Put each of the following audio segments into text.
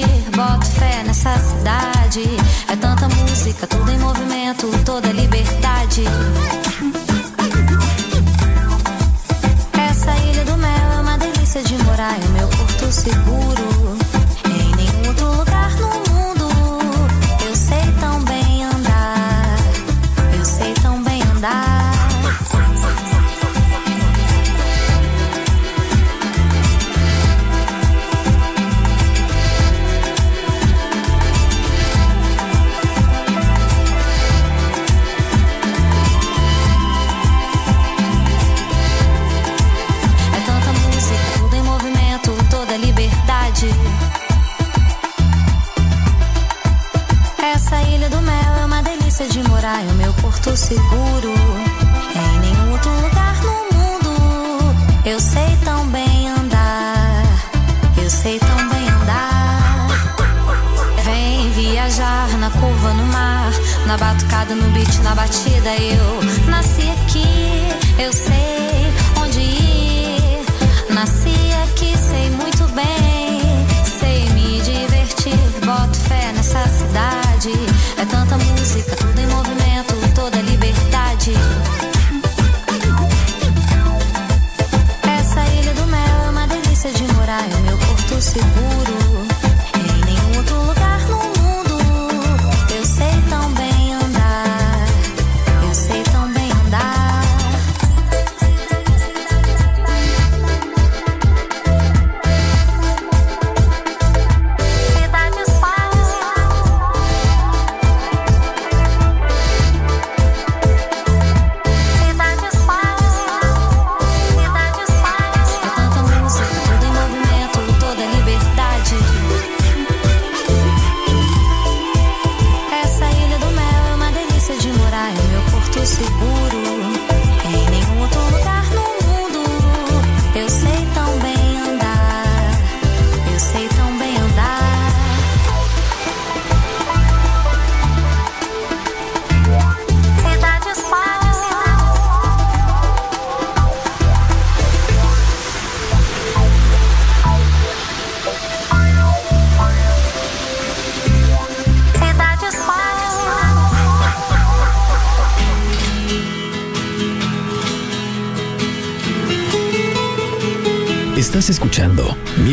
boto fé nessa cidade. É tanta música, tudo em movimento, toda liberdade. Essa ilha do mel é uma delícia de morar, é o meu porto seguro. seguro em nenhum outro lugar no mundo. Eu sei tão bem andar, eu sei tão bem andar. Vem viajar na curva no mar, na batucada, no beat, na batida. Eu nasci aqui, eu sei onde ir. Nasci aqui, sei muito bem, sei me divertir. Boto fé nessa cidade, é tanta música, tudo em essa ilha do mel é uma delícia de morar, é o meu porto seguro.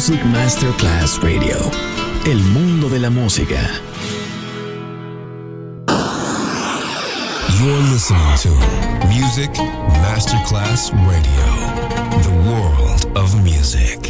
Music Masterclass Radio. El mundo de la música. You're listening to Music Masterclass Radio. The world of music.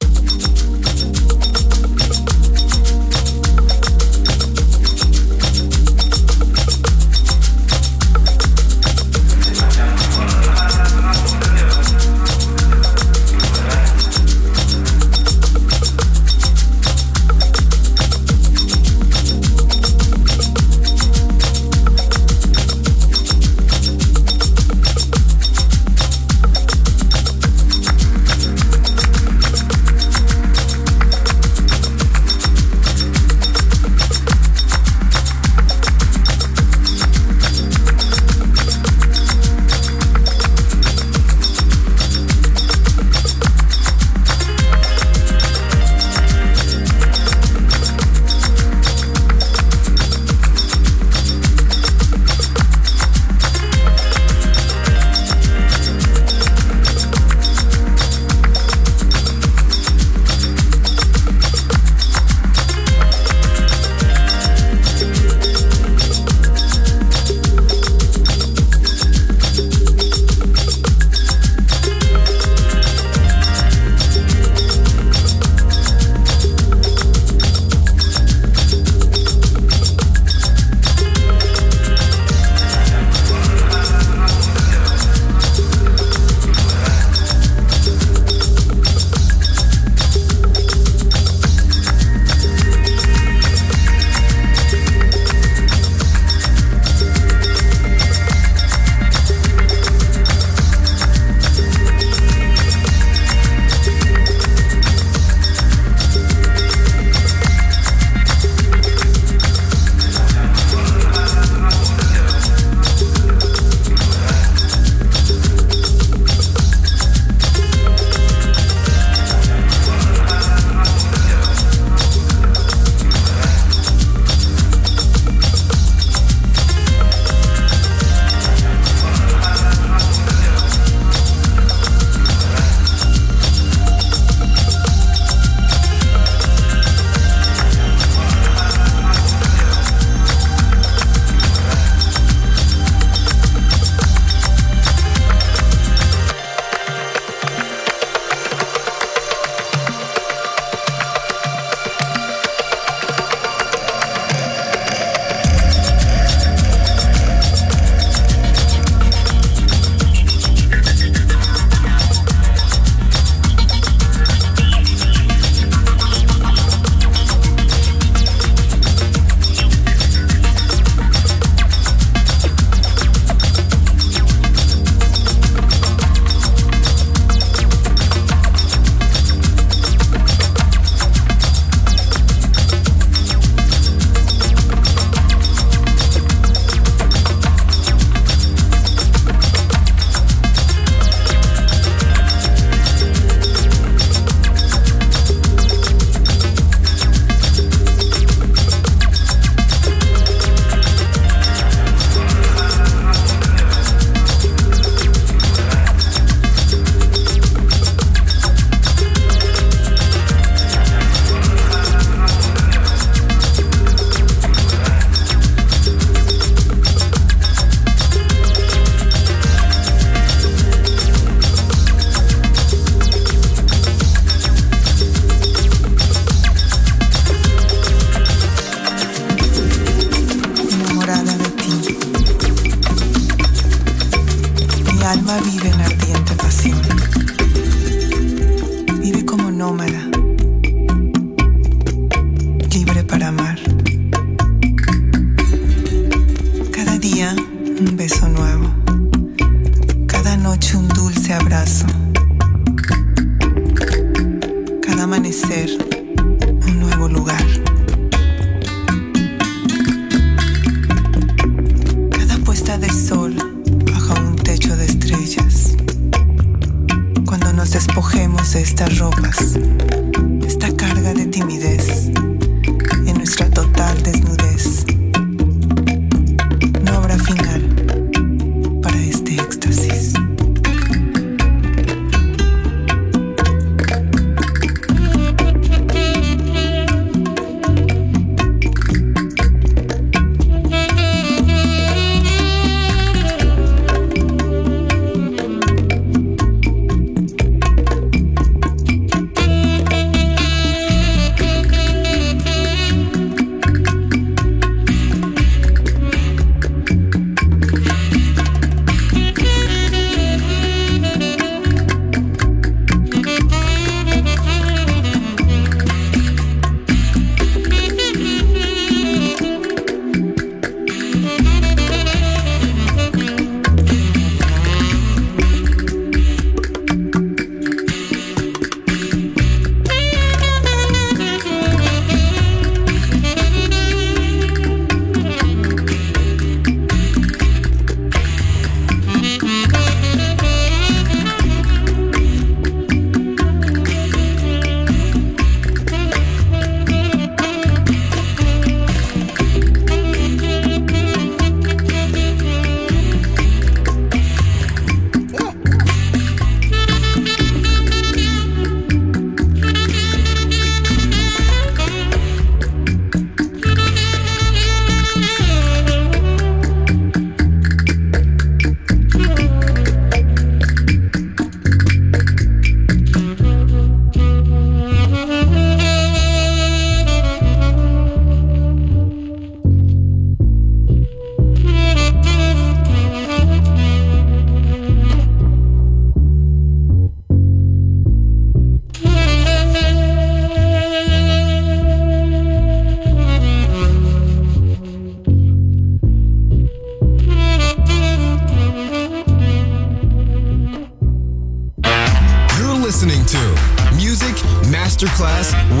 Plus.